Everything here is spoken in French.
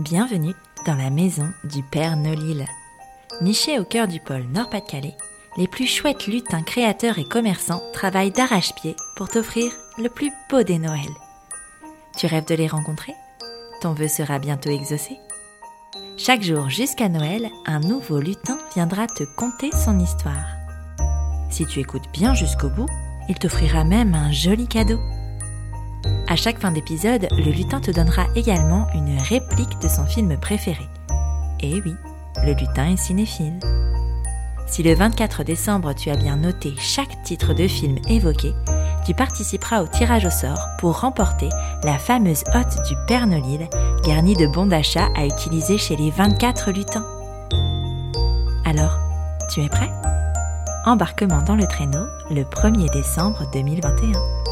Bienvenue dans la maison du Père Nolil. Niché au cœur du pôle Nord-Pas-de-Calais, les plus chouettes lutins créateurs et commerçants travaillent d'arrache-pied pour t'offrir le plus beau des Noëls. Tu rêves de les rencontrer? Ton vœu sera bientôt exaucé? Chaque jour jusqu'à Noël, un nouveau lutin viendra te conter son histoire. Si tu écoutes bien jusqu'au bout, il t'offrira même un joli cadeau. À chaque fin d'épisode, le lutin te donnera également une réplique de son film préféré. Et oui, le lutin est cinéphile. Si le 24 décembre tu as bien noté chaque titre de film évoqué, tu participeras au tirage au sort pour remporter la fameuse hotte du Père Nolil, garnie de bons d'achat à utiliser chez les 24 lutins. Alors, tu es prêt? Embarquement dans le traîneau le 1er décembre 2021.